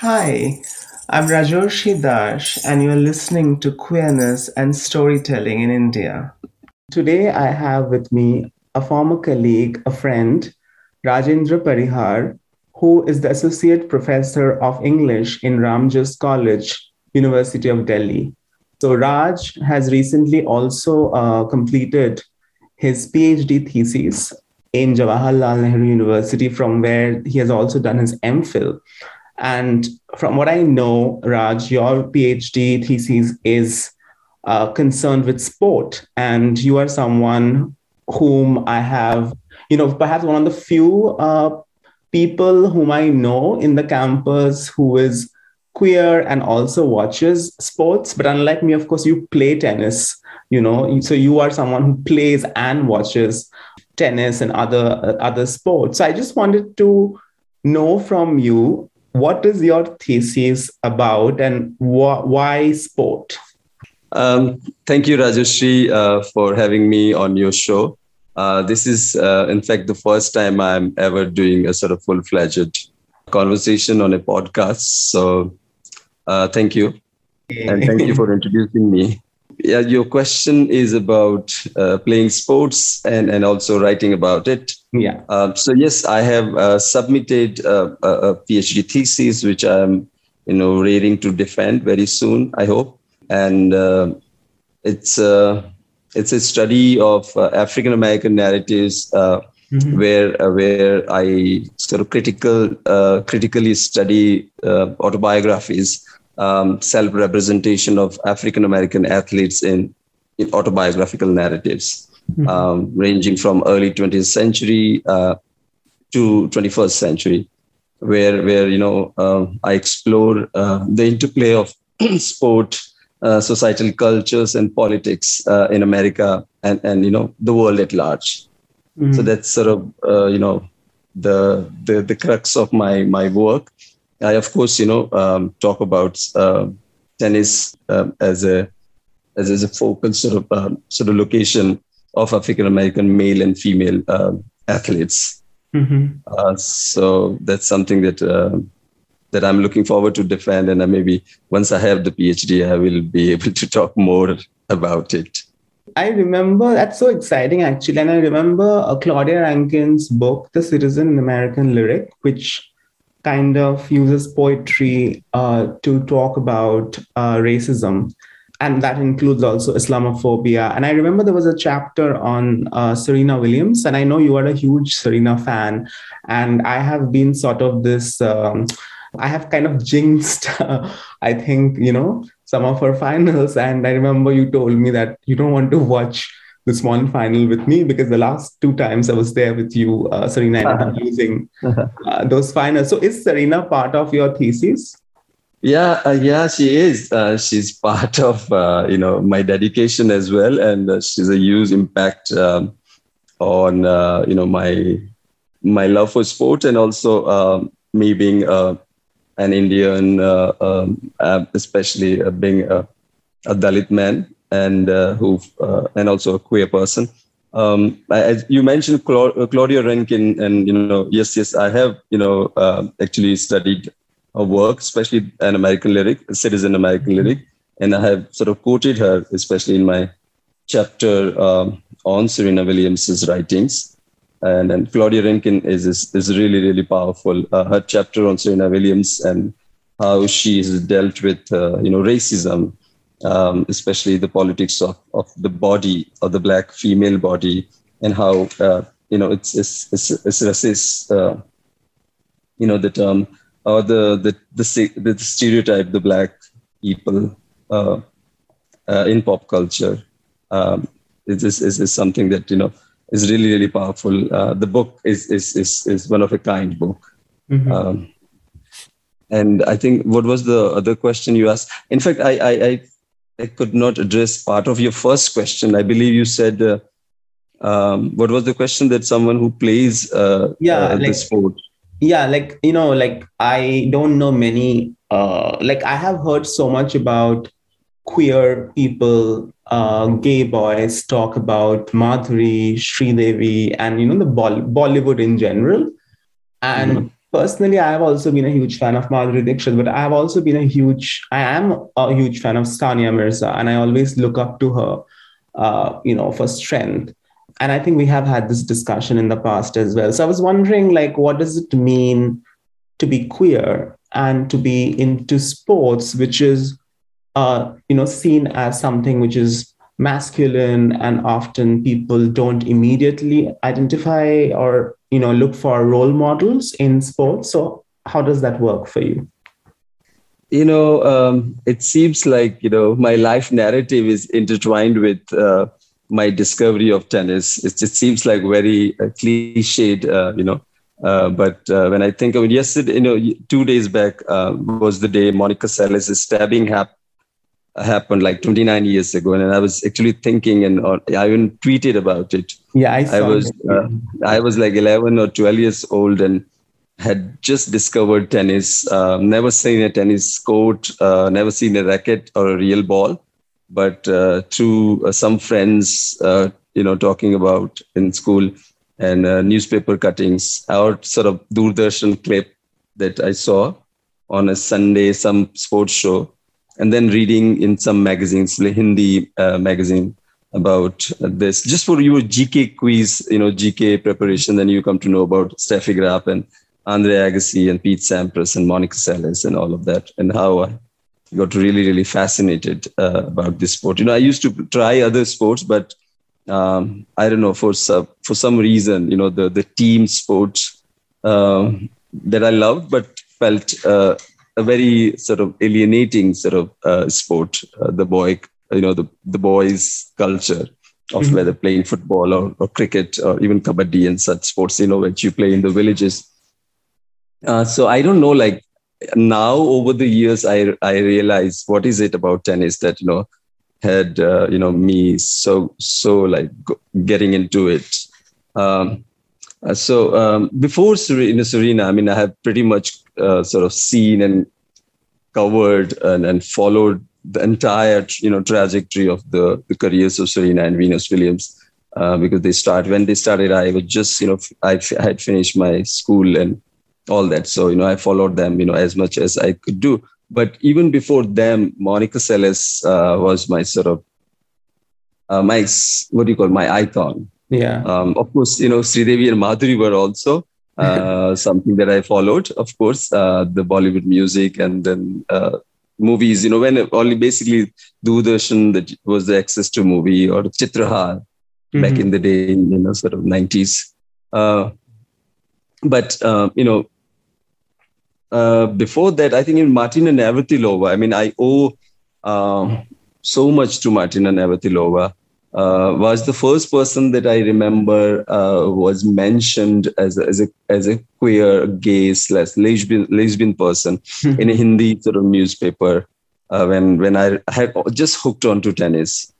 Hi, I'm Rajarshi Dash, and you're listening to Queerness and Storytelling in India. Today, I have with me a former colleague, a friend, Rajendra Parihar, who is the Associate Professor of English in Ramjas College, University of Delhi. So, Raj has recently also uh, completed his PhD thesis in Jawaharlal Nehru University, from where he has also done his MPhil. And from what I know, Raj, your PhD thesis is uh, concerned with sport, and you are someone whom I have, you know, perhaps one of the few uh, people whom I know in the campus who is queer and also watches sports. But unlike me, of course, you play tennis, you know, so you are someone who plays and watches tennis and other uh, other sports. So I just wanted to know from you what is your thesis about and wh- why sport? Um, thank you, Rajarshi, uh, for having me on your show. Uh, this is, uh, in fact, the first time I'm ever doing a sort of full fledged conversation on a podcast. So, uh, thank you. And thank you for introducing me yeah, your question is about uh, playing sports and, and also writing about it. Yeah. Uh, so yes, I have uh, submitted uh, a, a, PhD thesis, which I'm you know ready to defend very soon. I hope, and uh, it's uh, it's a study of African American narratives. Mm-hmm. Where where I sort of critical critically study autobiographies um, self representation of African American athletes in, in, autobiographical narratives, mm-hmm. um, ranging from early 20th century uh, to 21st century, where where you know uh, I explore uh, the interplay of sport, uh, societal cultures, and politics uh, in America and and you know the world at large. Mm-hmm. So that's sort of uh, you know the the the crux of my my work I, of course, you know, um, talk about uh, tennis um, as a as, as a focal sort of um, sort of location of African American male and female um, athletes. Mm-hmm. Uh, so that's something that uh, that I'm looking forward to defend, and maybe once I have the PhD, I will be able to talk more about it. I remember that's so exciting actually, and I remember uh, Claudia Rankine's book, The Citizen in American Lyric, which kind of uses poetry uh, to talk about uh, racism. And that includes also Islamophobia. And I remember there was a chapter on uh, Serena Williams, and I know you are a huge Serena fan. And I have been sort of this, um, I have kind of jinxed, I think, you know, some of her finals. And I remember you told me that you don't want to watch this one final with me because the last two times I was there with you, uh, Serena, and uh-huh. losing uh, those finals. So is Serena part of your thesis? Yeah, uh, yeah, she is. Uh, she's part of uh, you know my dedication as well, and uh, she's a huge impact um, on uh, you know my my love for sport and also um, me being uh, an Indian, um, especially being a, a Dalit man and uh, who uh, and also a queer person. Um, as you mentioned uh, Claudia Rankine, and you know, yes, yes, I have you know uh, actually studied her work, especially an American lyric, a citizen American lyric, and I have sort of quoted her, especially in my chapter um, on Serena Williams's writings. And, and Claudia Rankine is, is, is really, really powerful. Uh, her chapter on Serena Williams and how she has dealt with, uh, you know, racism um, especially the politics of, of the body of the black female body and how uh, you know it's it's it's, it's racist uh, you know the term or the the the, the stereotype the black people uh, uh in pop culture um, is, is, is something that you know is really really powerful uh, the book is, is is is one of a kind book mm-hmm. um, and I think what was the other question you asked? In fact, I, I, I I could not address part of your first question. I believe you said, uh, um, what was the question that someone who plays uh, yeah, uh, like, the sport? Yeah, like, you know, like I don't know many, uh, like I have heard so much about queer people, uh, gay boys talk about Madhuri, Sridevi, and, you know, the Bollywood in general. And mm-hmm. Personally, I have also been a huge fan of Madhuri Dixit, but I have also been a huge, I am a huge fan of Sania Mirza, and I always look up to her, uh, you know, for strength. And I think we have had this discussion in the past as well. So I was wondering, like, what does it mean to be queer and to be into sports, which is, uh, you know, seen as something which is masculine and often people don't immediately identify or you know look for role models in sports. So how does that work for you? You know um, it seems like you know my life narrative is intertwined with uh, my discovery of tennis. It, it seems like very uh, cliched uh, you know uh, but uh, when I think of it, yesterday, you know, two days back uh, was the day Monica Seles' stabbing hap- happened like 29 years ago and i was actually thinking and i even tweeted about it. Yeah i, I was uh, i was like 11 or 12 years old and had just discovered tennis. Uh, never seen a tennis court uh, never seen a racket or a real ball but uh, through uh, some friends uh, you know talking about in school and newspaper cuttings or sort of doordarshan clip that i saw on a sunday some sports show and then reading in some magazines, like Hindi uh, magazine about this. Just for your GK quiz, you know, GK preparation, then you come to know about Steffi Graf and Andre Agassi and Pete Sampras and Monica Seles and all of that, and how I got really, really fascinated uh, about this sport. You know, I used to try other sports, but um, I don't know for some for some reason, you know, the the team sports um, that I loved, but felt uh, a very sort of alienating sort of uh, sport. Uh, the boy, you know, the the boys' culture of mm-hmm. whether playing football or, or cricket or even kabaddi and such sports, you know, which you play in the villages. Uh, so I don't know, like now over the years, I I realize what is it about tennis that you know had uh, you know me so so like getting into it. Um, uh, so um, before Serena, Serena, I mean, I have pretty much uh, sort of seen and covered and, and followed the entire you know trajectory of the, the careers of Serena and Venus Williams uh, because they start when they started I was just you know I, I had finished my school and all that. So you know I followed them you know as much as I could do. But even before them Monica Seles uh, was my sort of uh, my what do you call my icon yeah um, of course you know Sridevi and Madhuri were also uh, something that I followed, of course, uh, the Bollywood music and then uh, movies. You know, when only basically Doordarshan that was the access to movie or Chitrahar mm-hmm. back in the day, you know, sort of nineties. Uh, but uh, you know, uh, before that, I think in Martina Navratilova. I mean, I owe so much to Martina Navratilova uh, was the first person that I remember uh, was mentioned as a, as a as a queer, gay slash lesbian lesbian person in a Hindi sort of newspaper uh, when when I had just hooked onto tennis,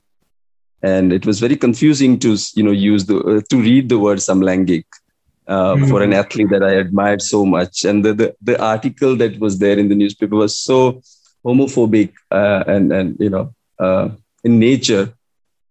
and it was very confusing to you know use the uh, to read the word samlangik. Mm-hmm. For an athlete that I admired so much, and the, the, the article that was there in the newspaper was so homophobic uh, and and you know in nature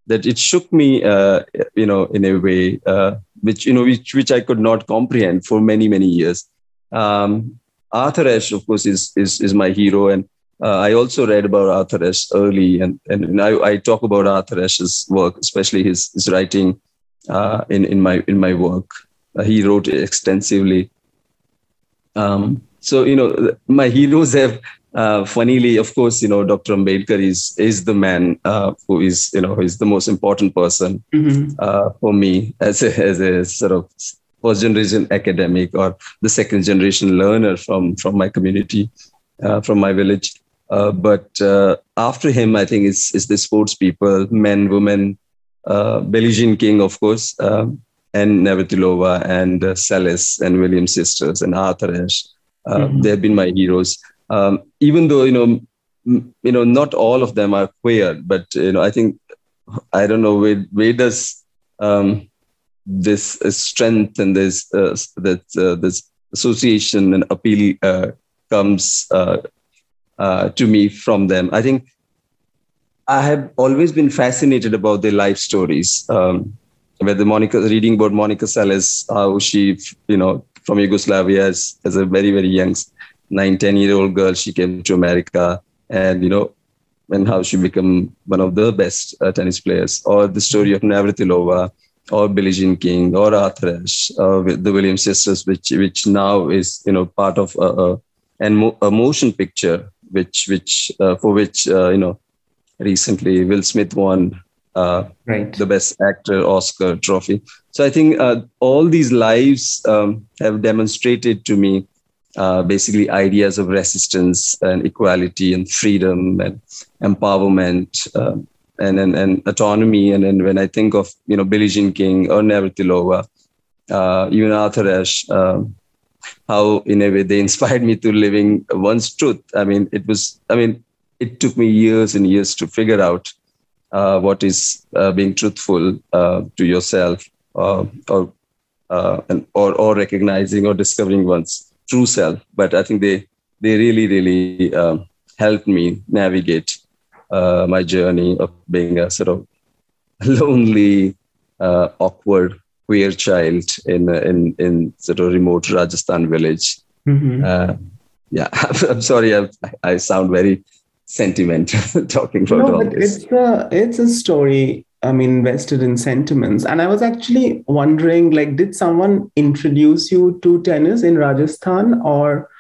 that it shook me, uh, you know, in a way uh, which you know which which I could not comprehend for many many years. Um, Arthur Ashe, of course, is is is my hero, and uh, I also read about Arthur Ashe early, and and I, I talk about Arthur Ashe's work, especially his his writing uh, in in my in my work. Uh, he wrote extensively. Um, so you know, my heroes have uh, funnily, of course, you know, Dr. Ambedkar is is the man uh, who is, you know, is the most important person mm-hmm. uh, for me as a, as a sort of first generation academic or the second generation learner from from my community, uh, from my village. Uh, but uh, after him, I think is is the sports people, men, women, uh, King, of course, and Navratilova and uh, Seles and Williams sisters and Arthur Ashe. Mm-hmm. They have been my heroes um, even though you know m- you know not all of them are queer but you know i think i don't know where, where does um, this uh, strength and this uh, that uh, this association and appeal uh, comes uh, uh, to me from them. I think i have always been fascinated about their life stories um, whether monica reading about monica seles how she you know from Yugoslavia as, as a very, very young, nine, 10 year old girl. She came to America and, you know, and how she became one of the best uh, tennis players. Or the story of Navratilova or Billie Jean King or Arthur Ashe, uh, the Williams sisters, which which now is you know part of a, a, a motion picture, which which uh, for which uh, you know recently Will Smith won uh, right. the Best Actor Oscar trophy. So I think uh, all these lives um, have demonstrated to me uh, basically ideas of resistance and equality and freedom and empowerment um, and, and, and autonomy. And then when I think of, you know, Billie Jean King or Navratilova, uh, even Arthur Ashe, um, how in a way they inspired me to living one's truth. I mean, it was, I mean, it took me years and years to figure out uh, what is uh, being truthful uh, to yourself uh, or, uh, and, or, or recognizing or discovering one's true self. But I think they, they really, really um, helped me navigate uh, my journey of being a sort of lonely, uh, awkward queer child in in in sort of remote Rajasthan village. Mm-hmm. Uh, yeah, I'm sorry, I, I sound very sentimental talking about no, all but this. It's a it's a story. I mean, invested in sentiments, and I was actually wondering, like, did someone introduce you to tennis in Rajasthan, or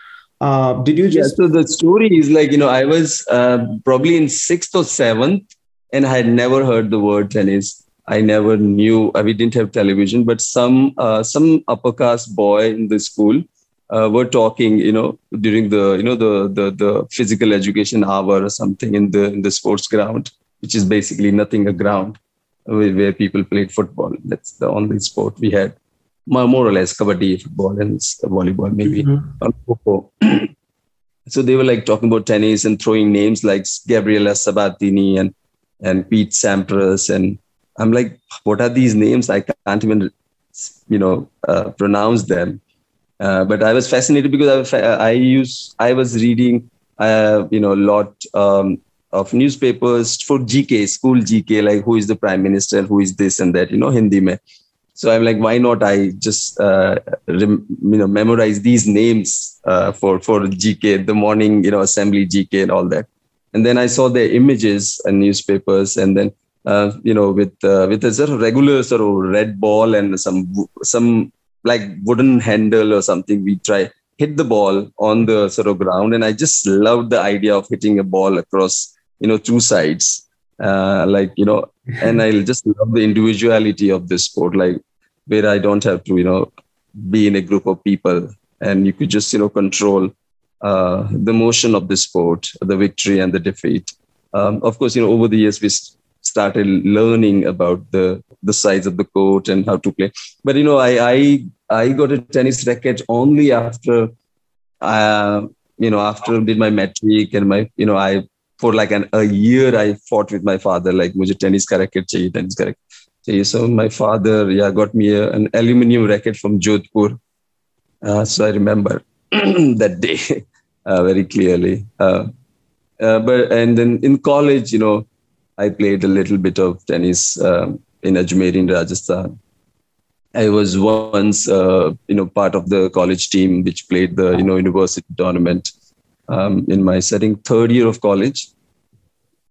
uh, did you just? Yeah, so the story is like you know I was uh, probably in sixth or seventh, and I had never heard the word tennis. I never knew. Uh, we didn't have television, but some uh, some upper caste boy in the school uh, were talking. You know, during the you know the the the physical education hour or something in the in the sports ground, which is basically nothing a ground where, where people played football. That's the only sport we had more or less kabaddi, football, and volleyball, maybe. Mm-hmm. so they were like talking about tennis and throwing names like Gabriela Sabatini and and Pete Sampras, and I'm like, what are these names? I can't even, you know, uh, pronounce them. Uh, but I was fascinated because I, I use I was reading, uh, you know, a lot um, of newspapers for GK, school GK, like who is the prime minister, who is this and that, you know, Hindi mein. So i'm like why not i just uh, rem, you know memorize these names uh, for for gk the morning you know assembly gk and all that. And then i saw their images and newspapers and then uh, you know with uh, with a sort of regular sort of red ball and some some like wooden handle or something we try hit the ball on the sort of ground and i just loved the idea of hitting a ball across you know two sides uh, like you know and i just love the individuality of this sport like where I don't have to, you know, be in a group of people and you could just, you know, control uh, the motion of the sport, the victory and the defeat. Um, of course, you know, over the years we started learning about the the size of the court and how to play. But you know, I I I got a tennis racket only after, uh, you know, after did my matric and my, you know, I for like an, a year I fought with my father like मुझे tennis का racket चाहिए tennis का racket so my father, yeah, got me a, an aluminium racket from Jodhpur. Uh, so I remember that day uh, very clearly. Uh, uh, but and then in college, you know, I played a little bit of tennis um, in Ajmer in Rajasthan. I was once, uh, you know, part of the college team which played the, you know, university tournament um, in my setting, third year of college.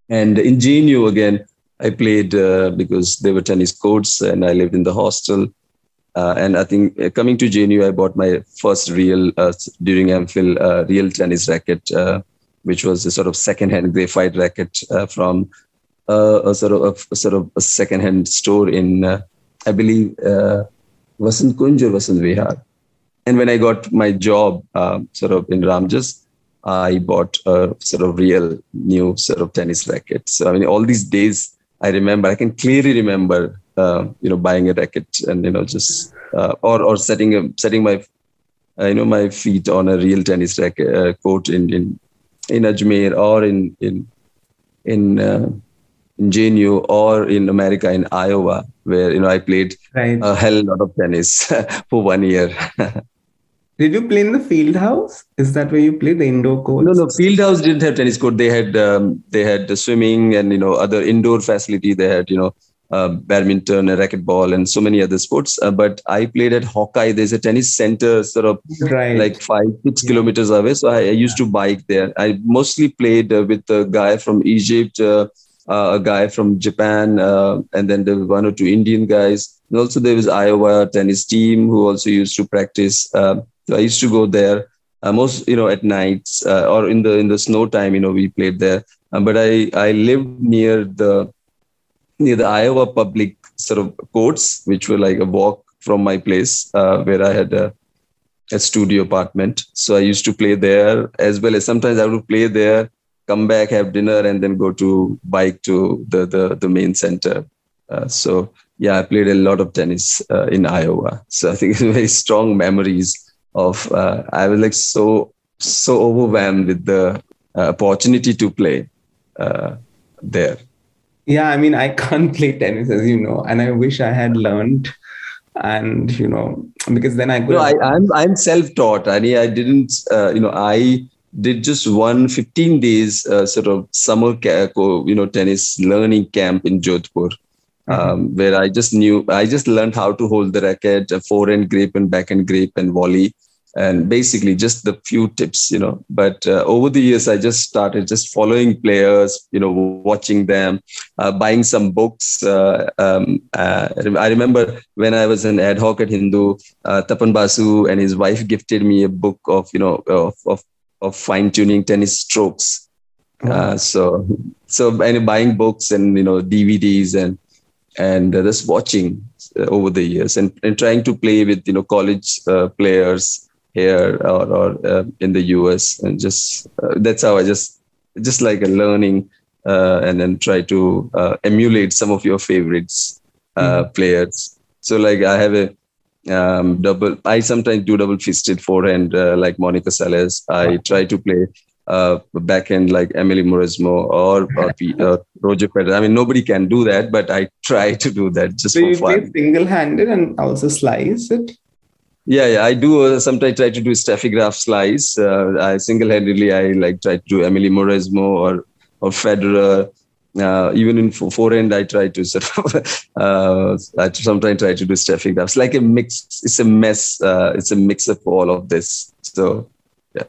And in JNU again, I played uh, because there were tennis courts and I lived in the hostel. Uh, and I think uh, coming to JNU, I bought my first real, uh, during MPhil, uh, real tennis racket, uh, which was a sort of second-hand graphite racket from a sort of a, sort of a second-hand store in, I believe, Vasant Kunj or Vasant Vihar. And when I got my job sort of in Ramjas, I bought a sort of real new sort of tennis racket. So I mean, all these days I remember, I can clearly remember, uh, you know, buying a racket and you know just uh, or or setting a, setting my, uh, you know, my feet on a real tennis racket uh, court in in in Ajmer or in in in uh, in JNU or in America in Iowa, where you know I played right. a hell lot of tennis for one year. Did you play in the field house? Is that where you play the indoor court? No, no. Field house didn't have tennis court. They had um, they had the swimming and you know other indoor facility. They had you know uh, badminton and racquetball and so many other sports. Uh, but I played at Hawkeye. There's a tennis center sort of right. like five, six yeah. kilometers away. So I, I used yeah. to bike there. I mostly played uh, with a guy from Egypt, uh, uh, a guy from Japan, uh, and then there were one or two Indian guys. And also there was Iowa tennis team who also used to practice. So I used to go there. most you know at nights or in the in the snow time you know we played there but i i lived near the near the Iowa public sort of courts, which were like a walk from my place uh, where I had a, a, studio apartment. So I used to play there as well as sometimes I would play there, come back, have dinner, and then go to bike to the the, the main center. Uh, so yeah, I played a lot of tennis uh, in Iowa. So I think it's very strong memories of. Uh, I was like so so overwhelmed with the uh, opportunity to play uh, there. Yeah, I mean, I can't play tennis, as you know, and I wish I had learned. And you know, because then I could. No, I, am I'm, I'm self-taught. I mean, I didn't. Uh, you know, I did just one 15 days uh, sort of summer, ca- you know, tennis learning camp in Jodhpur. Mm-hmm. Um, where I just knew, I just learned how to hold the racket, a forehand grip and backhand grip and volley and basically just the few tips you know. But uh, over the years i just started just following players you know watching them uh, buying some books. Uh, um, uh, i remember when i was an ad hoc at hindu uh, tapan basu and his wife gifted me a book of you know of of, of fine tuning tennis strokes. Mm-hmm. so so and buying books and you know dvds and and just watching over the years and, and trying to play with you know college players here or, or uh, in the US, and just uh, that's how I just just like a learning uh, and then try to uh, emulate some of your favorites mm-hmm. players. So like I have a um, double. I sometimes do double fisted forehand like Monica Seles. I try to play uh, backhand like Amélie Mauresmo or, or, or Roger Federer. I mean, nobody can do that, but I try to do that just for fun. so for you fun. play single-handed and also slice it. Yeah, yeah, I do uh, sometimes try to do Steffi slice. Uh, I single-handedly I like try to do Amélie Mauresmo or or Federer. Uh, even in forehand, I try to sort of uh, I sometimes try to do Steffi Graf. It's like a mix. It's a mess. Uh, it's a mix of all of this. So yeah,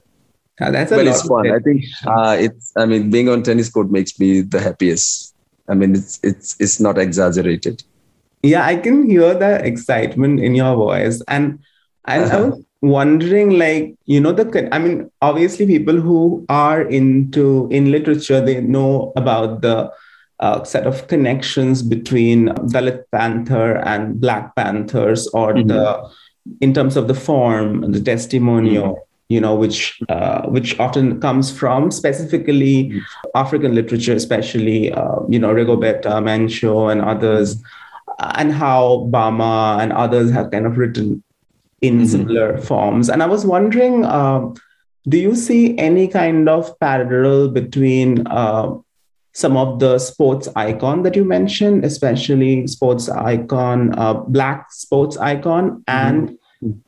yeah that's but it's fun. I think uh, it's. I mean, being on tennis court makes me the happiest. I mean, it's it's it's not exaggerated. Yeah, I can hear the excitement in your voice and and uh-huh. I was wondering, like, you know, the, I mean, obviously, people who are into in literature, they know about the uh, set of connections between Dalit Panther and Black Panthers, or mm-hmm. the, in terms of the form, the testimonial. Mm-hmm. You know, which uh, which often comes from specifically mm-hmm. African literature, especially uh, you know Rigoberta Menchú and others, mm-hmm. and how Bama and others have kind of written in mm-hmm. similar forms. And I was wondering, uh, do you see any kind of parallel between uh, some of the sports icon that you mentioned, especially sports icon, uh, black sports icon, mm-hmm. and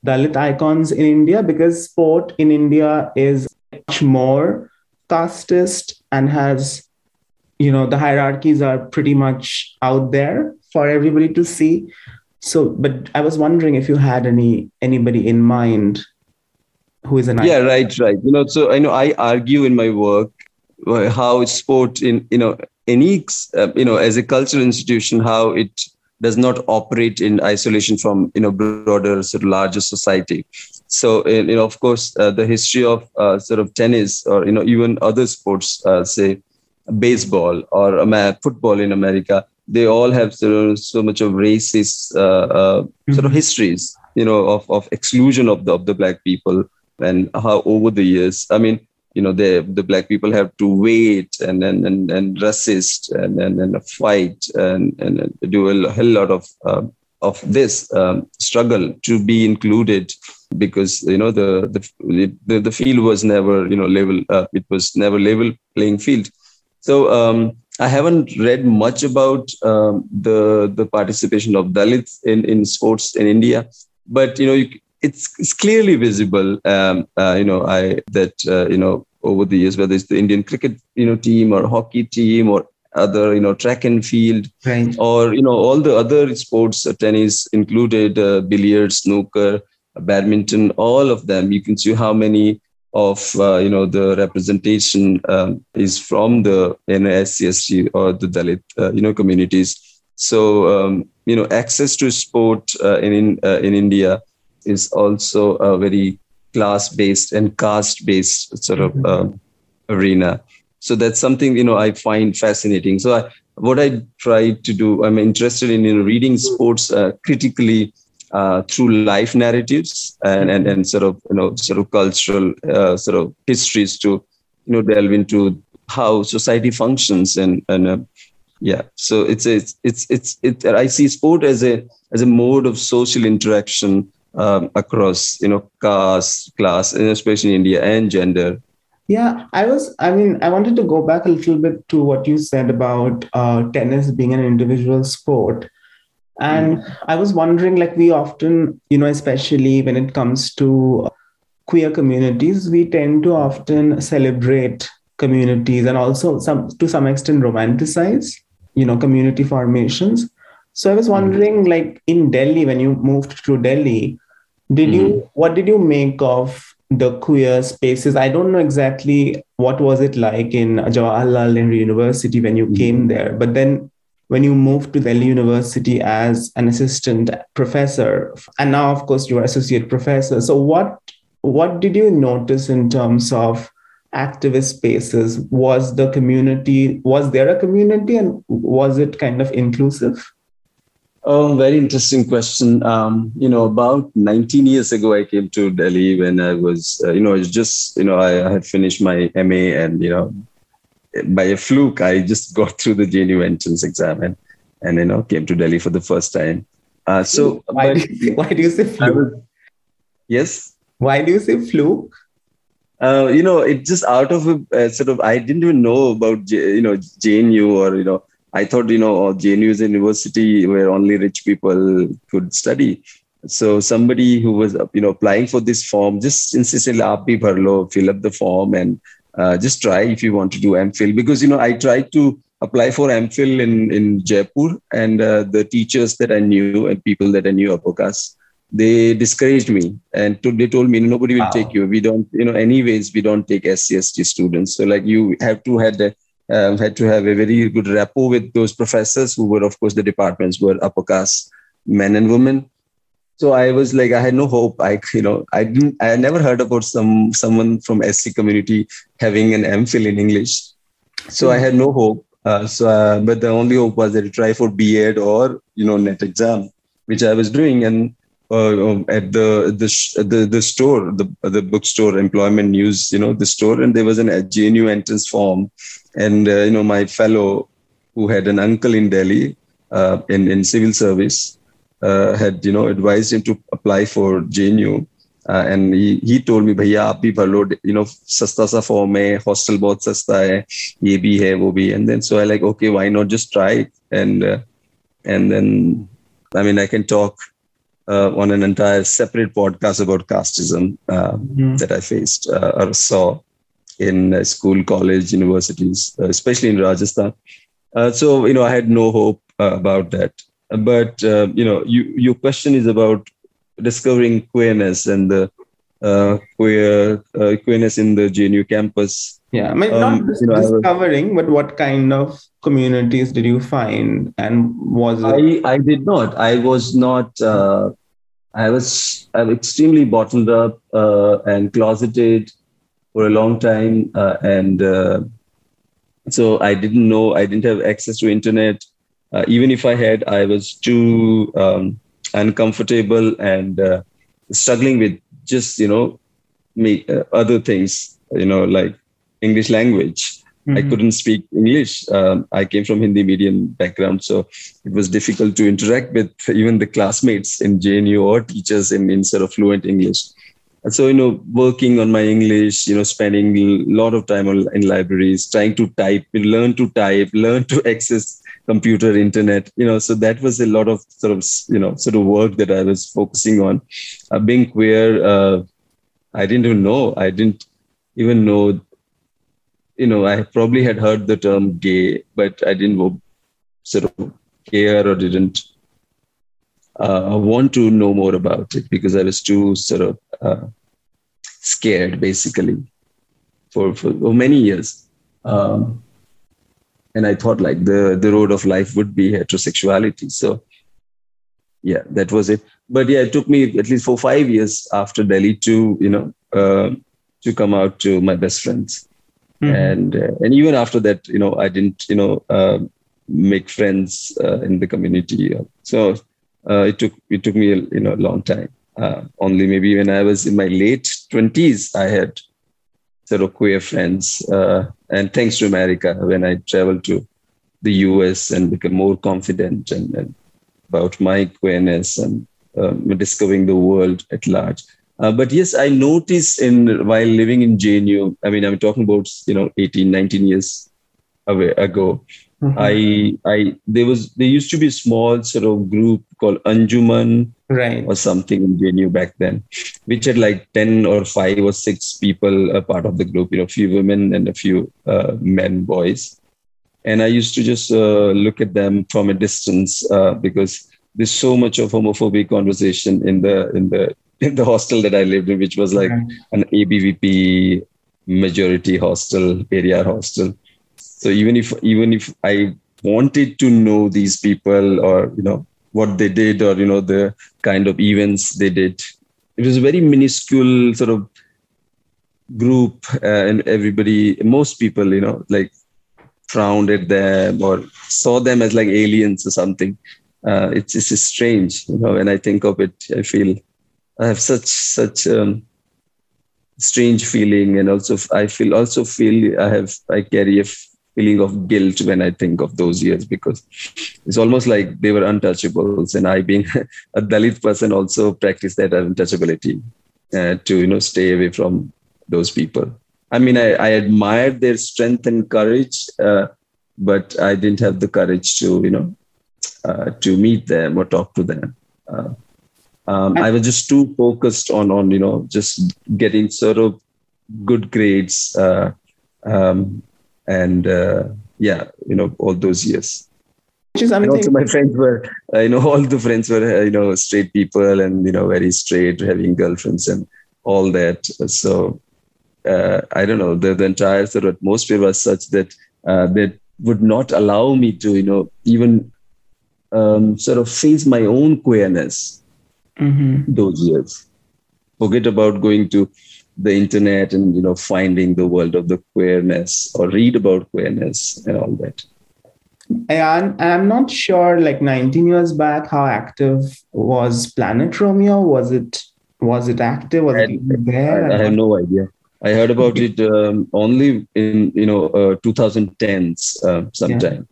Dalit icons in India? Because sport in India is much more casteist and has, you know, the hierarchies are pretty much out there for everybody to see. So, but I was wondering if you had any anybody in mind who is an yeah, right, right. You know, so I know I argue in my work uh, how sport in you know any uh, you know as a cultural institution how it does not operate in isolation from you know broader sort of larger society so you know of course uh, the history of uh, sort of tennis or you know even other sports uh, say baseball or football in america they all have so, so much of racist uh, uh, mm-hmm. sort of histories, you know, of, of exclusion of the of the black people and how over the years, I mean, you know, the the black people have to wait and and and, and resist and and, and fight and and do a hell lot of uh, of this um, struggle to be included because you know the the the, the field was never you know level uh, it was never level playing field so um, I haven't read much about um, the the participation of Dalits in, in sports in India, but you know you, it's it's clearly visible. Um, uh, you know I that uh, you know over the years whether it's the Indian cricket you know team or hockey team or other you know track and field right. or you know all the other sports uh, tennis included uh, billiards snooker badminton all of them you can see how many of uh, you know the representation um, is from the NSCST or the Dalit uh, you know communities. So um, you know access to sport uh, in uh, in India is also a very class based and caste based sort of mm-hmm. Um, arena. So that's something you know I find fascinating. So I, what I try to do, I'm interested in you know, reading sports uh, critically uh, through life narratives and, and and sort of you know sort of cultural uh, sort of histories to you know delve into how society functions and and uh, yeah. So it's it's it's it's it, i see sport as a as a mode of social interaction um, across you know caste class and especially in india and gender. Yeah i was i mean i wanted to go back a little bit to what you said about uh, tennis being an individual sport and mm. I was wondering, like, we often, you know, especially when it comes to queer communities, we tend to often celebrate communities and also some to some extent romanticize, you know, community formations. So I was mm. wondering, mm. like, in Delhi, when you moved to Delhi, did mm. you what did you make of the queer spaces? I don't know exactly what was it like in Jawaharlal Nehru University when you mm. came there, but then when you moved to Delhi University as an assistant professor, and now, of course, you're associate professor. So, what what did you notice in terms of activist spaces? Was the community was there a community, and was it kind of inclusive? Oh, very interesting question. Um, you know, about 19 years ago, I came to Delhi when I was, uh, you know, it's just, you know, I, I, had finished my MA and, you know, by a fluke, I just got through the JNU entrance exam and, and you know, came to Delhi for the first time. Uh, so why, but, do you, why do you say fluke? Was, yes. Why do you say fluke? Uh, you know, it just out of a uh, sort of, I didn't even know about, J, you know, JNU or, you know, I thought, you know, JNU is a university where only rich people could study. So somebody who was, you know, applying for this form just insisted, "Aap bhi bhar lo, fill up the form and uh, just try if you want to do MPhil because you know I tried to apply for MPhil in in Jaipur and uh, the teachers that I knew and people that I knew upper caste they discouraged me and to, they told me nobody will wow. take you. We don't you know anyways we don't take SCST students. So like you have to had a, um, had to have a very good rapport with those professors who were of course the departments were upper caste men and women so I was like, I had no hope. I, you know, I didn't, I never heard about some someone from SC community having an MPhil in English. So I had no hope. Uh, so, uh, but the only hope was that to try for B.Ed or you know net exam, which I was doing. And uh, um, at the the the the store, the the bookstore, employment news, you know, the store, and there was an a JNU entrance form, and uh, you know, my fellow who had an uncle in Delhi uh, in in civil service had you know advised him to apply for JNU. Uh, and he, he told me भैया आप भी भर लो you know सस्ता सा form है hostel बहुत सस्ता है ये भी है वो भी and then so I like okay why not just try it and uh, and then I mean I can talk uh, on an entire separate podcast about casteism uh, mm-hmm. that I faced uh, or saw in uh, school, college, universities, uh, especially in Rajasthan. Uh, so you know, I had no hope about that but uh, you know you, your question is about discovering queerness and the uh, queer uh, queerness in the JNU campus. Yeah, I mean, um, not you know, discovering, was, but what kind of communities did you find, and was it? I I did not. I was not. Uh, I was I was extremely bottled up uh, and closeted for a long time, uh, and uh, so I didn't know. I didn't have access to internet uh, even if I had, I was too um, uncomfortable and uh, struggling with just you know me uh, other things, you know, like English language. Mm-hmm. I couldn't speak English. Um, I came from Hindi medium background, so it was difficult to interact with even the classmates in JNU or teachers in, in sort of fluent English. And so, you know, working on my English, you know, spending a lot of time in libraries, trying to type, learn to type, learn to access computer internet you know so that was a lot of sort of you know sort of work that i was focusing on uh, being queer uh, i didn't even know i didn't even know you know, I probably had heard the term gay, but I didn't sort of care or didn't uh, want to know more about it because I was too sort of uh, scared, basically, for, for, many years. Um, and I thought like the the road of life would be heterosexuality. So yeah, that was it. But yeah, it took me at least four five years after Delhi to you know uh, to come out to my best friends, mm-hmm. and uh, and even after that, you know, I didn't you know uh, make friends uh, in the community. So uh, it took it took me a you know a long time. Uh, only maybe when I was in my late twenties, I had of queer friends. and thanks to America, when I traveled to the US and became more confident and, and about my queerness and um, discovering the world at large. Uh, but yes, I noticed in while living in JNU, I mean, I'm talking about, you know, 18, 19 years away, ago, mm-hmm. I, I, there was, there used to be a small sort of group called Anjuman right. or something in JNU back then, which had like 10 or five or six people a part of the group, you know, a few women and a few uh, men, boys. And I used to just uh, look at them from a distance uh, because there's so much of homophobic conversation in the in the in the hostel that I lived in, which was like an ABVP majority hostel, Periyar hostel. So even if even if I wanted to know these people or you know what they did or you know the kind of events they did, it was a very minuscule sort of group, uh, and everybody, most people, you know, like frowned at them or saw them as like aliens or something uh, it's, strange. You know, when I think of it, I feel I have such such um, strange feeling, and also I feel also feel I have I carry a feeling of guilt when I think of those years because it's almost like they were untouchables, and I, being a Dalit person, also practice that untouchability uh, to you know stay away from those people. I mean, I, I admired their strength and courage, uh, but I didn't have the courage to you know uh, to meet them or talk to them. Uh, um, I was just too focused on on you know just getting sort of good grades uh, um, and uh, yeah you know all those years. Which is, I mean, also my friends were uh, you know all the friends were you know straight people and you know very straight having girlfriends and all that. So uh, I don't know the, the entire sort of atmosphere was such that that would not allow me to you know even um, sort of face my own queerness mm-hmm. those years. Forget about going to the internet and you know finding the world of the queerness or read about queerness and all that. And I'm not sure, like 19 years back, how active was Planet Romeo? Was it was it active? Was I, it there? I, I have no idea. I heard about it um, only in you know uh, 2010s uh, sometime.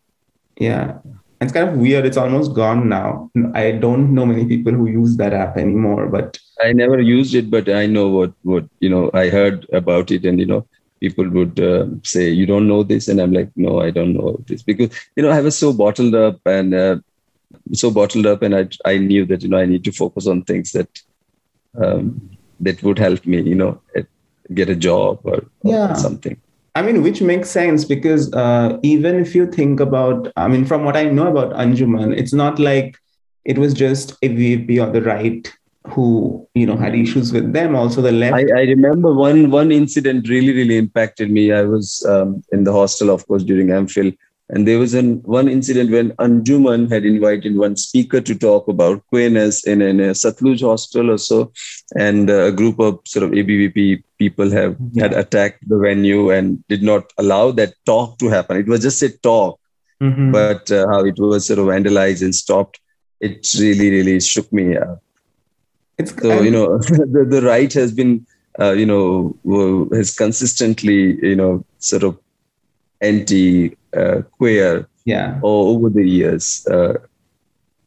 Yeah. yeah it's kind of weird. It's almost gone now. I don't know many people who use that app anymore, but I never used it, but I know what what you know. I heard about it, and you know, people would uh, say, "You don't know this," and I'm like, "No, I don't know this," because you know, I was so bottled up and uh, so bottled up, and I I knew that you know I need to focus on things that um, that would help me, you know, get a job or, or yeah. something. I mean, which makes sense because uh, even if you think about, I mean, from what I know about Anjuman, it's not like it was just ABVP or the right who you know had issues with them. Also, the left. I, I remember one one incident really really impacted me. I was um, in the hostel, of course, during MPhil, and there was an, one incident when Anjuman had invited one speaker to talk about queerness in, in a Satluj hostel or so. And uh, a group of sort of ABVP people have yeah. had attacked the venue and did not allow that talk to happen. It was just a talk, mm-hmm. but uh, how it was sort of vandalized and stopped, it really, really shook me up. It's, so, you know, the, the right has been, uh, you know, has consistently, you know, sort of anti uh, queer yeah. all over the years. Uh,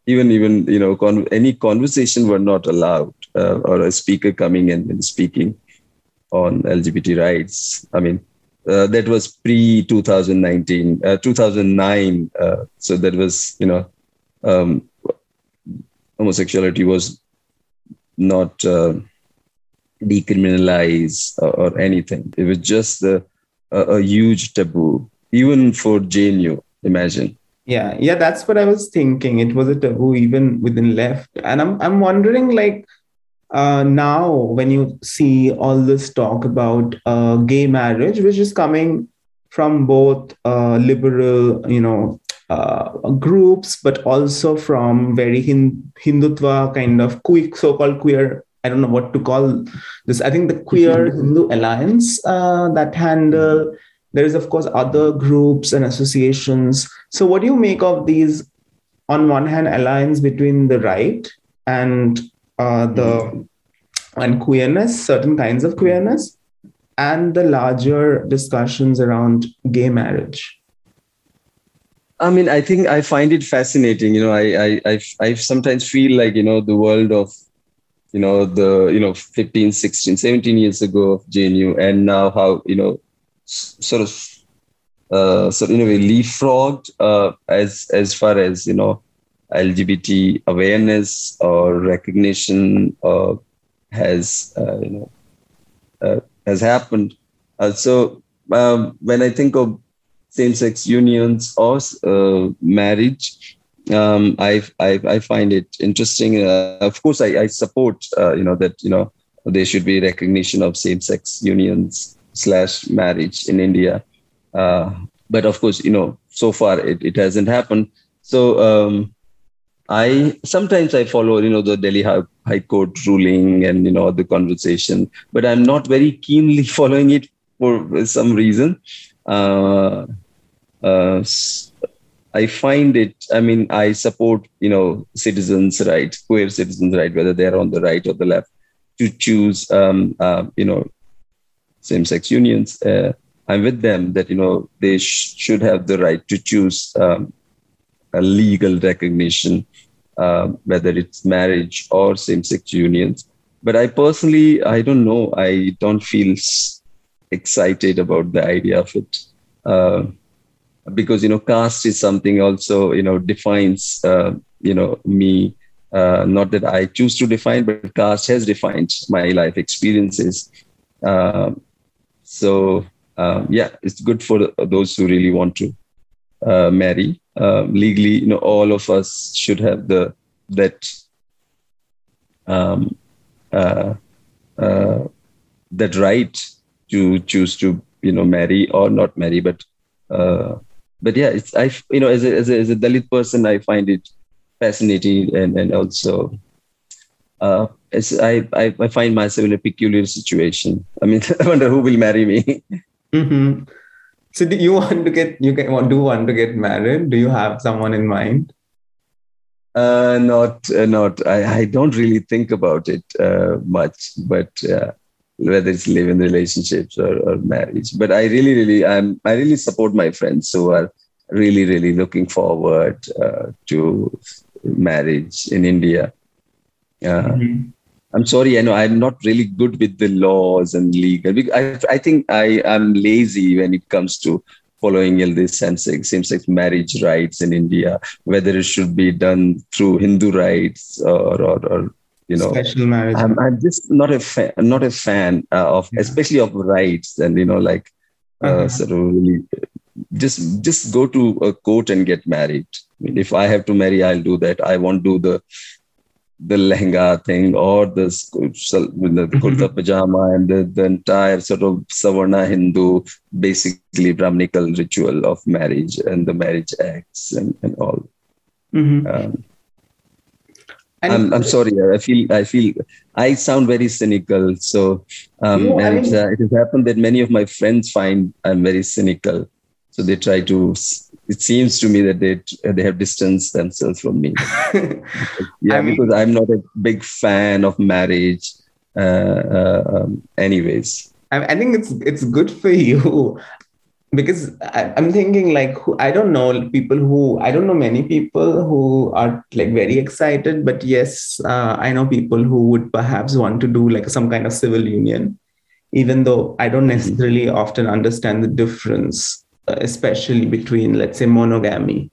even even you know con- any conversation were not allowed uh, or a speaker coming in and speaking on lgbt rights. I mean uh, that was pre 2019 uh, 2009 uh, so that was you know um, homosexuality was not decriminalize or, or anything it was just the a, a huge taboo, even for JNU. Imagine. Yeah, yeah, that's what I was thinking. It was a taboo even within left, and I'm I'm wondering like uh, now when you see all this talk about uh, gay marriage, which is coming from both uh, liberal, you know, uh, groups, but also from very hin- Hindutva kind of quick so-called queer. I don't know what to call this. I think the Queer Hindu Alliance uh, that handle. There is of course other groups and associations. So, what do you make of these? On one hand, alliance between the right and uh, the and queerness, certain kinds of queerness, and the larger discussions around gay marriage. I mean, I think I find it fascinating. You know, I, I, I, I sometimes feel like, you know, the world of, you know, the, you know, 15, 16, 17 years ago of JNU and now how, you know, sort of, uh, sort of, in a way, leapfrogged uh, as, as far as, you know, LGBT awareness or recognition uh, has, uh, you know, uh, has happened. Uh, so um, when I think of same-sex unions or uh, marriage. Um, I, I, I find it interesting. Uh, of course, I, I support uh, you know that you know there should be recognition of same-sex unions slash marriage in India. Uh, but of course, you know, so far it, it hasn't happened. So um, I sometimes I follow you know the Delhi High, High Court ruling and you know the conversation, but I'm not very keenly following it for some reason. Uh, uh, I find it, I mean, I support, you know, citizens' right, queer citizens' right, whether they're on the right or the left, to choose, um, uh, you know, same-sex unions. Uh, I'm with them that, you know, they sh- should have the right to choose um, a legal recognition, uh, whether it's marriage or same-sex unions. But I personally, I don't know, I don't feel excited about the idea of it. Uh, because you know caste is something also you know defines uh, you know me. Uh, not that i choose to define but caste has defined my life experiences. Uh, so um, yeah it's good for those who really want to uh, marry. Um, legally you know all of us should have the that um, uh, uh, that right to choose to you know marry or not marry but but yeah, it's I you know as a, as a as a Dalit person, I find it fascinating and and also uh, as I, I, I find myself in a peculiar situation. I mean, I wonder who will marry me. Mm-hmm. So, do you want to get you can do want to get married? Do you have someone in mind? Uh, not uh, not. I, I don't really think about it uh, much, but uh, whether it's live in relationships or, or marriage. But I really, really, I'm, I really support my friends who are really, really looking forward uh, to marriage in India. Uh, mm-hmm. I'm sorry, I know I'm not really good with the laws and legal. I, I think I am lazy when it comes to following all this same-sex marriage rites in India, whether it should be done through Hindu rights or, or, or you know special marriage i'm, I'm just not a fan not a fan uh, of yeah. especially of rites and you know like uh, uh-huh. sort of really just just go to a court and get married I mean, if i have to marry i'll do that i won't do the the lehenga thing or the, the kurta pajama and the, the entire sort of savarna hindu basically brahminical ritual of marriage and the marriage acts and, and all mm-hmm. um, I'm, I'm sorry. I feel I feel I sound very cynical. So um, yeah, and mean, uh, it has happened that many of my friends find I'm very cynical. So they try to. It seems to me that they they have distanced themselves from me. yeah, I mean, because I'm not a big fan of marriage. Uh, uh, um, anyways, I, I think it's it's good for you because I, am thinking like who, I don't know people who I don't know many people who are like very excited, but yes, uh, I know people who would perhaps want to do like some kind of civil union, even though I don't mm-hmm. necessarily mm-hmm. often understand the difference, uh, especially between let's say monogamy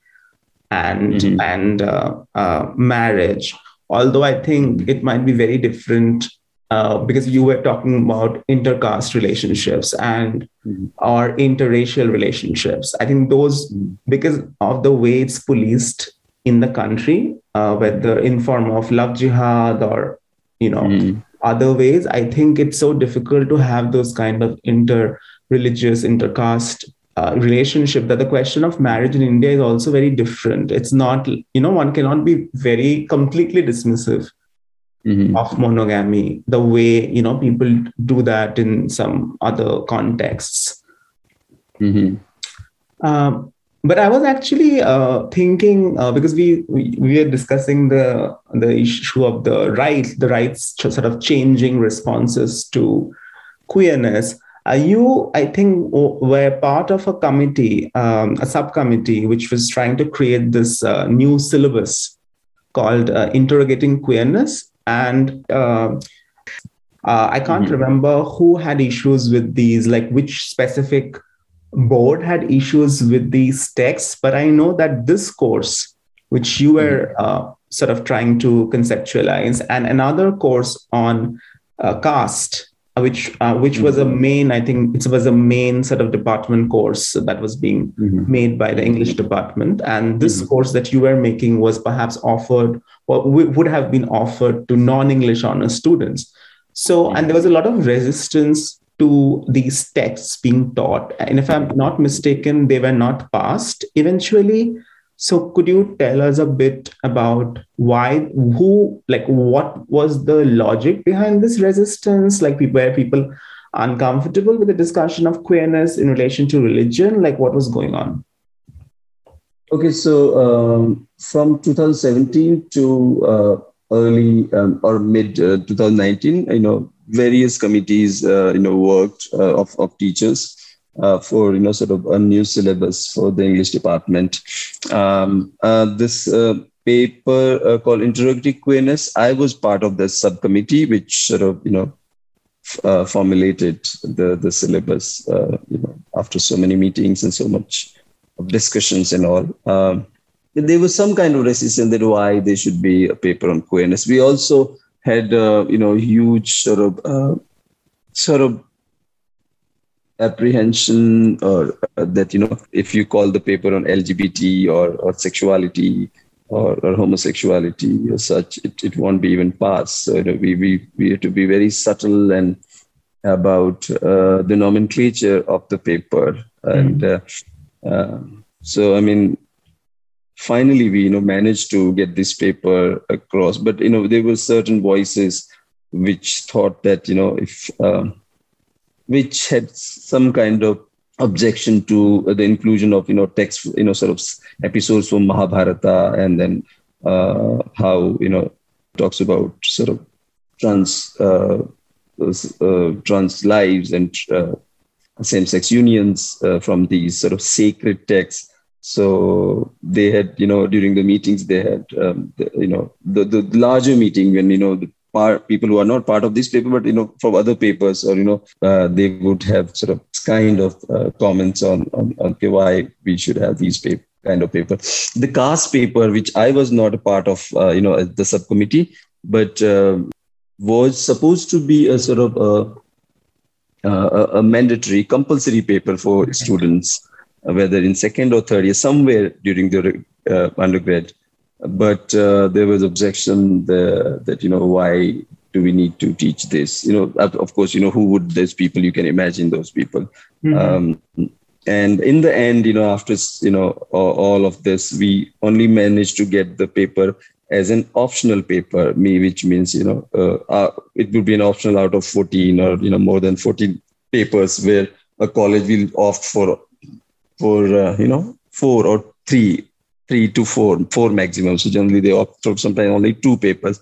and mm-hmm. and uh, uh marriage. Although I think it might be very different uh, because you were talking about intercaste relationships and mm-hmm. or interracial relationships. I think those mm-hmm. because of the way it's policed in the country, uh, whether in form of love jihad or you know mm-hmm. other ways, I think it's so difficult to have those kind of inter-religious, intercaste uh, relationship that the question of marriage in India is also very different. It's not, you know, one cannot be very completely dismissive mm-hmm. of monogamy the way, you know, people do that in some other contexts. Mm-hmm. Um, but I was actually uh, thinking uh, because we, we we are discussing the the issue of the rights, the rights sort of changing responses to queerness. Uh, you, I think, were part of a committee, um, a subcommittee, which was trying to create this uh, new syllabus called uh, Interrogating Queerness. And uh, uh, I can't mm-hmm. remember who had issues with these, like which specific board had issues with these texts, but I know that this course, which you were mm-hmm. uh, sort of trying to conceptualize, and another course on caste which uh, which mm-hmm. was a mm-hmm. main i think it was a main sort of department course that was being mm-hmm. made by the english department and this mm-hmm. course that you were making was perhaps offered or w- would have been offered to non-english honors students so and there was a lot of resistance to these texts being taught and if i'm not mistaken they were not passed eventually so could you tell us a bit about why, who, like what was the logic behind this resistance? Like where people uncomfortable with the discussion of queerness in relation to religion? Like what was going on? Okay, so um, from 2017 to uh, early um, or mid uh, 2019, you know, various committees, uh, you know, worked uh, of, of teachers uh, for you know sort of a new syllabus for the English department. Um, uh, this uh, paper uh, called Interrogating Queerness, I was part of the subcommittee which sort of you know f- uh, formulated the the syllabus. Uh, you know after so many meetings and so much discussions and all. Um, there was some kind of resistance that why there should be a paper on queerness. We also had you know huge sort of sort of apprehension or uh, that you know if you call the paper on lgbt or, or sexuality or, or homosexuality or such it, it won't be even passed. So you know, we, we we have to be very subtle and about uh, the nomenclature of the paper. Mm-hmm. and uh, uh, so i mean finally we you know managed to get this paper across. But you know there were certain voices which thought that you know if um, which had some kind of objection to the inclusion of you know text you know sort of episodes from Mahabharata and then uh, how you know talks about sort of trans uh, uh, trans lives and uh, same-sex unions uh, from these sort of sacred texts. So they had you know during the meetings they had um, the, you know the the larger meeting when you know the part people who are not part of this paper but you know from other papers or you know uh, they would have sort of kind of uh, comments on, on, on okay, why we should have these paper kind of paper. The caste paper which i was not a part of uh, you know the subcommittee but uh, was supposed to be a sort of a, a, a mandatory compulsory paper for students whether in second or third year somewhere during the uh, undergrad but uh, there was objection the, that you know why do we need to teach this you know of course you know who would those people you can imagine those people mm-hmm. um, and in the end you know after you know all of this we only managed to get the paper as an optional paper me which means you know uh, uh, it would be an optional out of 14 or you know more than 14 papers where a college will opt for for uh, you know four or three three to four, four maximum. So generally they opt for sometimes only two papers,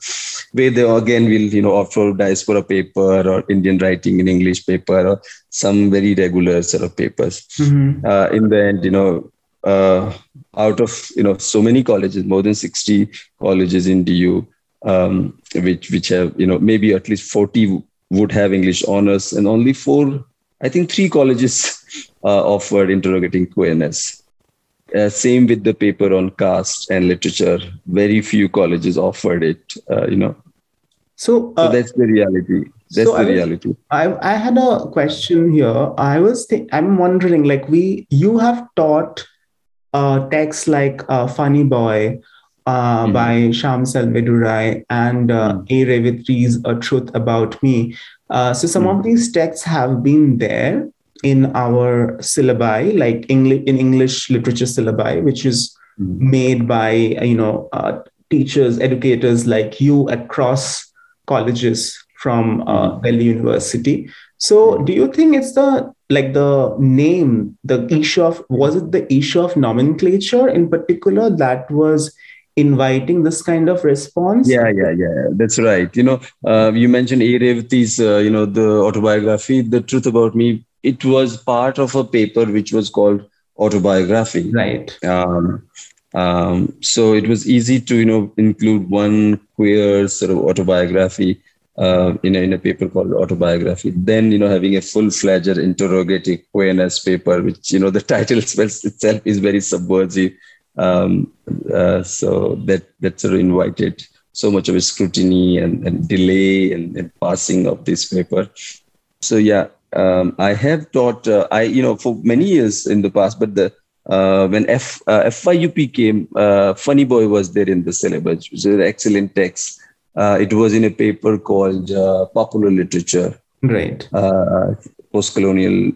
where they again will, you know, opt for diaspora paper or Indian writing in English paper or some very regular sort of papers. Mm-hmm. Uh, in the end, you know, uh, out of you know so many colleges, more than sixty colleges in DU, um, which which have you know maybe at least forty would have English honors, and only four, I think, three colleges uh, offered interrogating queerness. Uh, same with the paper on caste and literature. Very few colleges offered it. Uh, you know, So, uh, so that's the reality. That's so the I was, reality. I, I had a question here. I was th- I'm wondering, like we, you have taught uh, texts like uh, "Funny Boy" uh, mm. by Shyam Selvadurai and uh, mm. A. Revathi's "A Truth About Me." Uh, so some mm. of these texts have been there in our syllabi, like English in English literature syllabi, which is mm. made by you know uh, teachers, educators like you across colleges from uh, mm. Delhi University. So, do you think it's the like the name, the issue of was it the issue of nomenclature in particular that was inviting this kind of response? Yeah, yeah, yeah. That's right. You know, uh, you mentioned A. Revathi's, uh, you know, the autobiography, The Truth About Me. It was part of a paper which was called autobiography. Right. Um, um, so it was easy to, you know, include one queer sort of autobiography uh, in, a, in a paper called autobiography. Then, you know, having a full-fledged interrogative queerness paper, which, you know, the title spells itself is very subversive. Um, uh, so that, that sort of invited so much of a scrutiny and, and delay and, and passing of this paper. So yeah, um, I have taught, uh, I, you know, for many years in the past, but the, uh, when F, uh, FYUP came, uh, Funny Boy was there in the syllabus, which is an excellent text. Uh, it was in a paper called uh, Popular Literature. Right. Uh, post-colonial,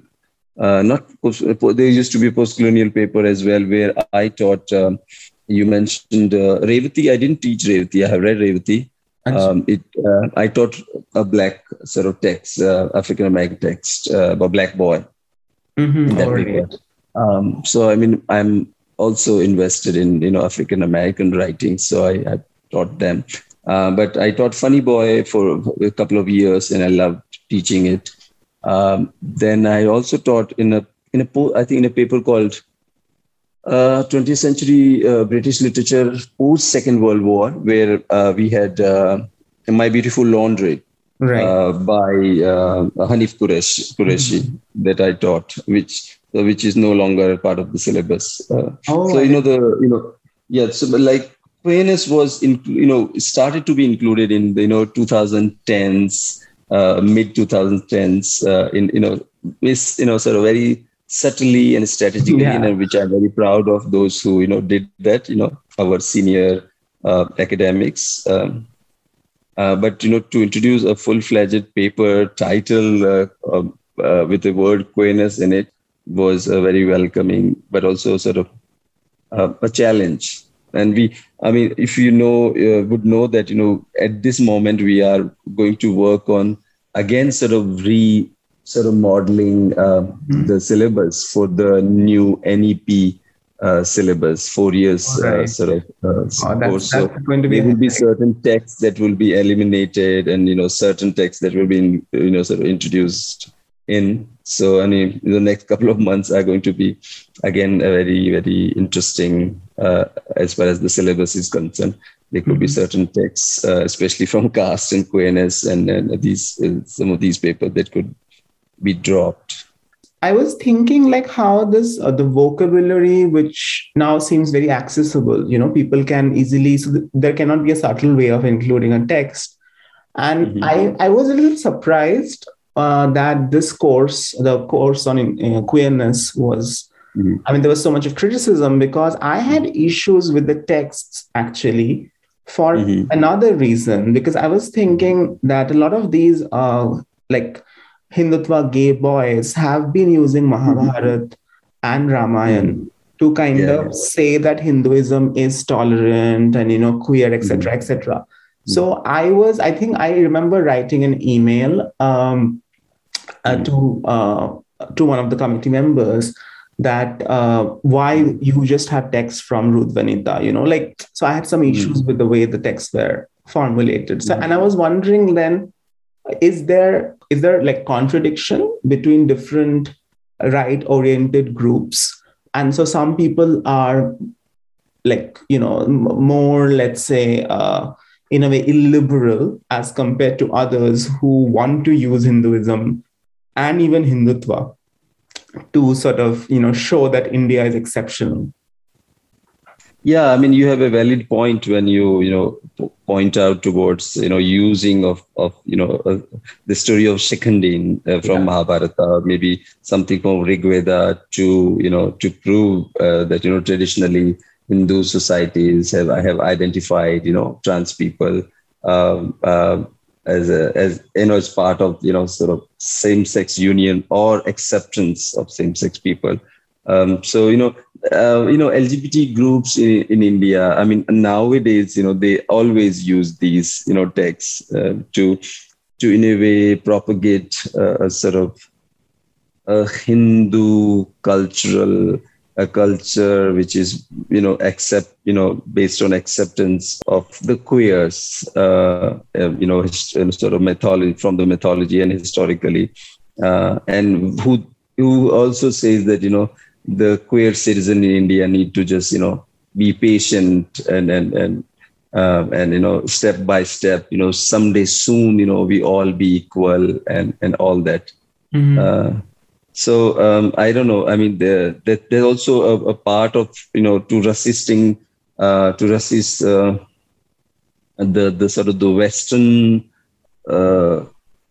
uh, not post, there used to be a post-colonial paper as well where I taught. Um, you mentioned uh, Revathi. I didn't teach Revathi. I have read Revathi. Um, it, uh, I taught a black sort of text, uh, African American text uh, about black boy. Mm-hmm. Um, so I mean, I'm also invested in you know African American writing, so I, I taught them. Uh, but I taught Funny Boy for a couple of years, and I loved teaching it. Um, then I also taught in a in a I think in a paper called uh, 20th Century uh, British Literature post Second World War, where uh, we had uh, My Beautiful Laundry right. by Hanif Kureishi, Kureishi mm-hmm. that I taught, which which is no longer part of the syllabus. oh, so you know the you know yeah so like queerness was in, you know started to be included in the you know 2010s uh, mid 2010s uh, in you know is you know sort of very subtly and strategically yeah. and which i'm very proud of those who you know did that you know our senior uh, academics um, uh, but you know to introduce a full-fledged paper title uh, um, uh, with the word queerness in it was very welcoming but also sort of a challenge and we i mean if you know uh, would know that you know at this moment we are going to work on again sort of re sort of modeling uh, mm-hmm. the syllabus for the new nep uh, syllabus four years uh, right. sort of uh, oh, that's, that's going to be there will be certain texts that will be eliminated and you know certain texts that will be you know sort of introduced in so i mean the next couple of months are going to be again a very very interesting uh, as far as the syllabus is concerned. There could mm-hmm. be certain texts, uh, especially from caste and queerness, and, and these uh, some of these papers that could be dropped. I was thinking like how this uh, the vocabulary, which now seems very accessible, you know, people can easily so th- there cannot be a subtle way of including a text. And mm-hmm. I I was a little surprised uh, that this course, the course on uh, queerness, was Mm-hmm. I mean, there was so much of criticism because I had issues with the texts actually for mm-hmm. another reason, because I was thinking that a lot of these uh, like Hindutva gay boys have been using mm-hmm. Mahabharat mm-hmm. and Ramayan to kind yeah. of say that Hinduism is tolerant and you know queer, etc., etc. Mm-hmm. So I was, I think I remember writing an email um, uh, to uh, to one of the committee members that uh, why you just have text from Ruth Vanita, you know, like, so I had some issues with the way the texts were formulated. So, and I was wondering then, is there, is there like contradiction between different right oriented groups? And so some people are like, you know, more, let's say, uh, in a way illiberal as compared to others who want to use Hinduism and even Hindutva to sort of you know show that India is exceptional? Yeah, I mean, you have a valid point when you you know point out towards you know using of of you know uh, the story of Shikhandi uh, from yeah. Mahabharata, maybe something from Rigveda to you know to prove uh, that you know traditionally Hindu societies have have identified you know trans people um, uh, as a, as you know as part of you know sort of same sex union or acceptance of same sex people. Um, so you know uh, you know lgbt groups in, in india i mean nowadays you know they always use these you know texts uh, to to in a way propagate uh, a sort of a hindu cultural a culture which is you know accept you know based on acceptance of the queers uh, uh you know sort of mythology from the mythology and historically uh, and who who also says that you know the queer citizen in India need to just you know be patient and and and uh, and you know step by step you know someday soon you know we all be equal and and all that. Mm-hmm. Uh, so um, I don't know. I mean, there, there there's also a, a, part of you know to resisting uh, to resist uh, the the sort of the Western uh,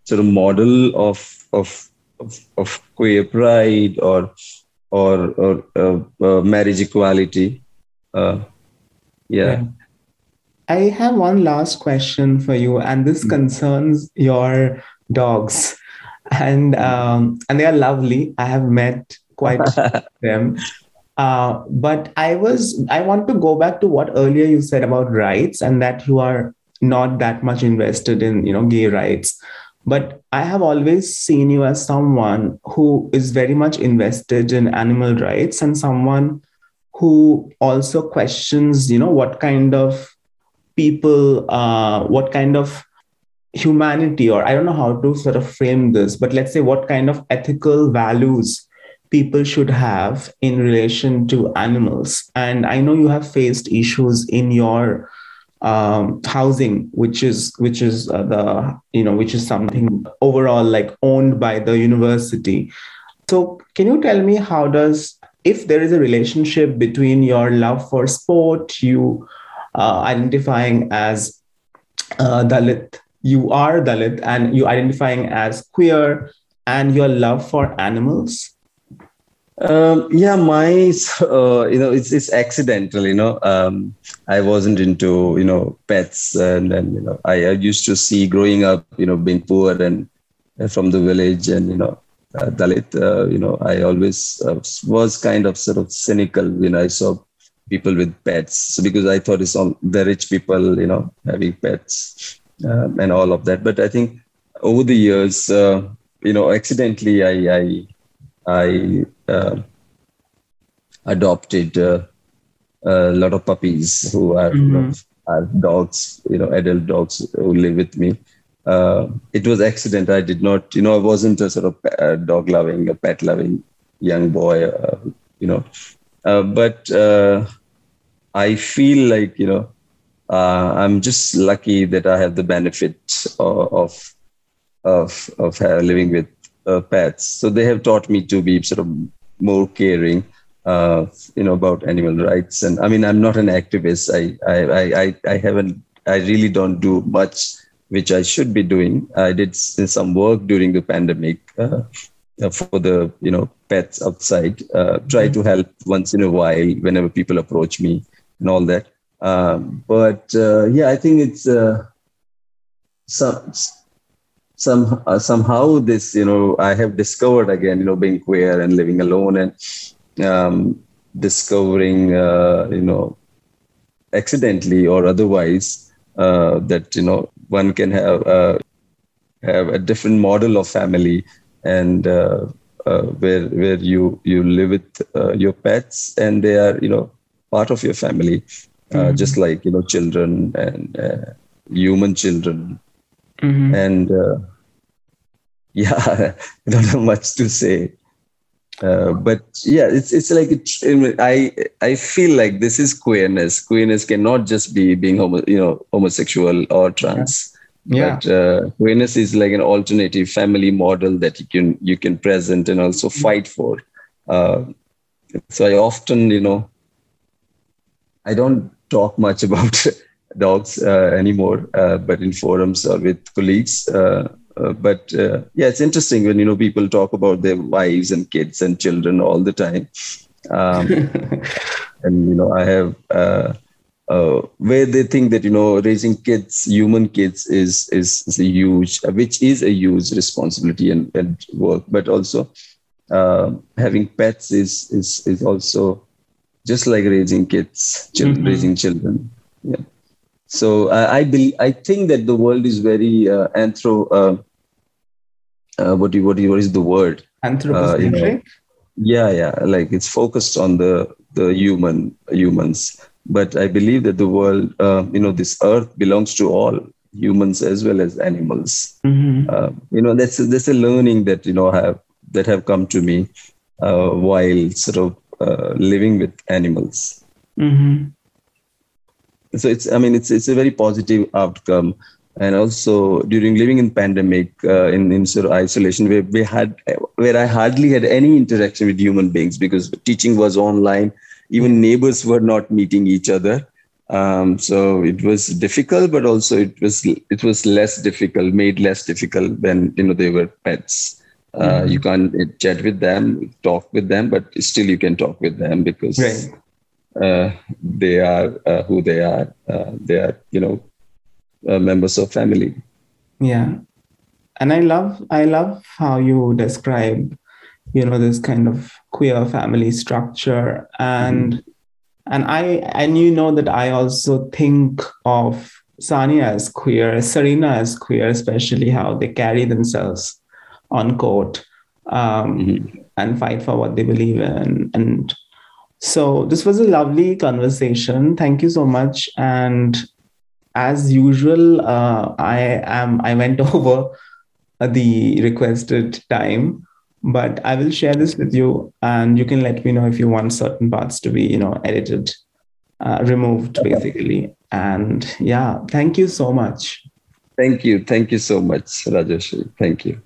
sort of model of of of, of queer pride or or or uh, uh, marriage equality uh, yeah. yeah. i have one last question for you and this mm-hmm. concerns your dogs and um, and they are lovely i have met quite them uh, but i was i want to go back to what earlier you said about rights and that you are not that much invested in you know gay rights but I have always seen you as someone who is very much invested in animal rights and someone who also questions, you know, what kind of people, uh, what kind of humanity, or I don't know how to sort of frame this, but let's say what kind of ethical values people should have in relation to animals. And I know you have faced issues in your um, housing, which is which is uh, the you know which is something overall like owned by the university. So can you tell me how does if there is a relationship between your love for sport, you uh, identifying as uh, Dalit, you are Dalit, and you identifying as queer, and your love for animals? Um, yeah, my uh, you know it's it's accidental. You know, um, I wasn't into you know pets, and then you know I, I, used to see growing up, you know, being poor and uh, from the village, and you know, uh, Dalit. Uh, you know, I always uh, was kind of sort of cynical when I saw people with pets, so because I thought it's all the rich people, you know, having pets um, and all of that. But I think over the years, uh, you know, accidentally I I I uh, adopted uh, a lot of puppies who are, mm-hmm. you know, are dogs, you know, adult dogs who live with me. Uh, it was accident. I did not, you know, I wasn't a sort of dog loving, a pet loving young boy, uh, you know. Uh, but uh, I feel like, you know, I'm just lucky that I have the benefit of of of, of living with uh, pets. So they have taught me to be sort of more caring, uh, you know, about animal rights. And I mean, I'm not an activist. I, I, I, I haven't, I really don't do much, which I should be doing. I did some work during the pandemic uh, uh for the, you know, pets outside. Uh, try to help once in a while whenever people approach me and all that. Um, but uh, yeah, I think it's some some uh, somehow this you know i have discovered again you know being queer and living alone and um, discovering uh, you know accidentally or otherwise uh, that you know one can have uh, have a different model of family and uh, uh, where where you you live with your pets and they are you know part of your family mm-hmm. just like you know children and human children Mm-hmm. And uh, yeah, I don't have much to say. Uh, but yeah, it's it's like it, I I feel like this is queerness. Queerness cannot just be being homo, you know homosexual or trans. Yeah. But uh, queerness is like an alternative family model that you can you can present and also fight for. Uh, so I often you know I don't talk much about dogs uh, anymore, uh, but in forums or with colleagues. Uh, uh but uh, yeah, it's interesting when you know people talk about their wives and kids and children all the time. Um, and you know, I have uh, where they think that you know raising kids, human kids, is is, is a huge, which is a huge responsibility and, and work, but also uh, having pets is is is also just like raising kids, children, mm-hmm. raising children. Yeah. So I I, be, I think that the world is very uh, anthro. Uh, uh, what do you, what, do you, what is the word? Anthropocentric. You know, yeah, yeah. Like it's focused on the the human humans but I believe that the world, uh, you know, this earth belongs to all humans as well as animals. Mm-hmm. Uh, you know, that's a, that's a learning that you know have that have come to me uh, while sort of uh, living with animals. Mm-hmm. So it's, I mean, it's it's a very positive outcome. And also during living in pandemic, uh, in, in sort of isolation, where we had where I hardly had any interaction with human beings because teaching was online even neighbors were not meeting each other um, so it was difficult but also it was it was less difficult made less difficult when you know they were pets uh, mm-hmm. you can't chat with them talk with them but still you can talk with them because right. Uh, they are uh, who they are uh, they are you know uh, members of family yeah and i love i love how you describe you know this kind of queer family structure and mm-hmm. and i and you know that i also think of sania as queer serena as queer especially how they carry themselves on court um, mm-hmm. and fight for what they believe in and so this was a lovely conversation. Thank you so much. And as usual uh, i am i went over the requested time but i will share this with you and you can let me know if you want certain parts to be you know edited uh, removed basically. And yeah thank you so much. Thank you. Thank you so much Rajarshi. Thank you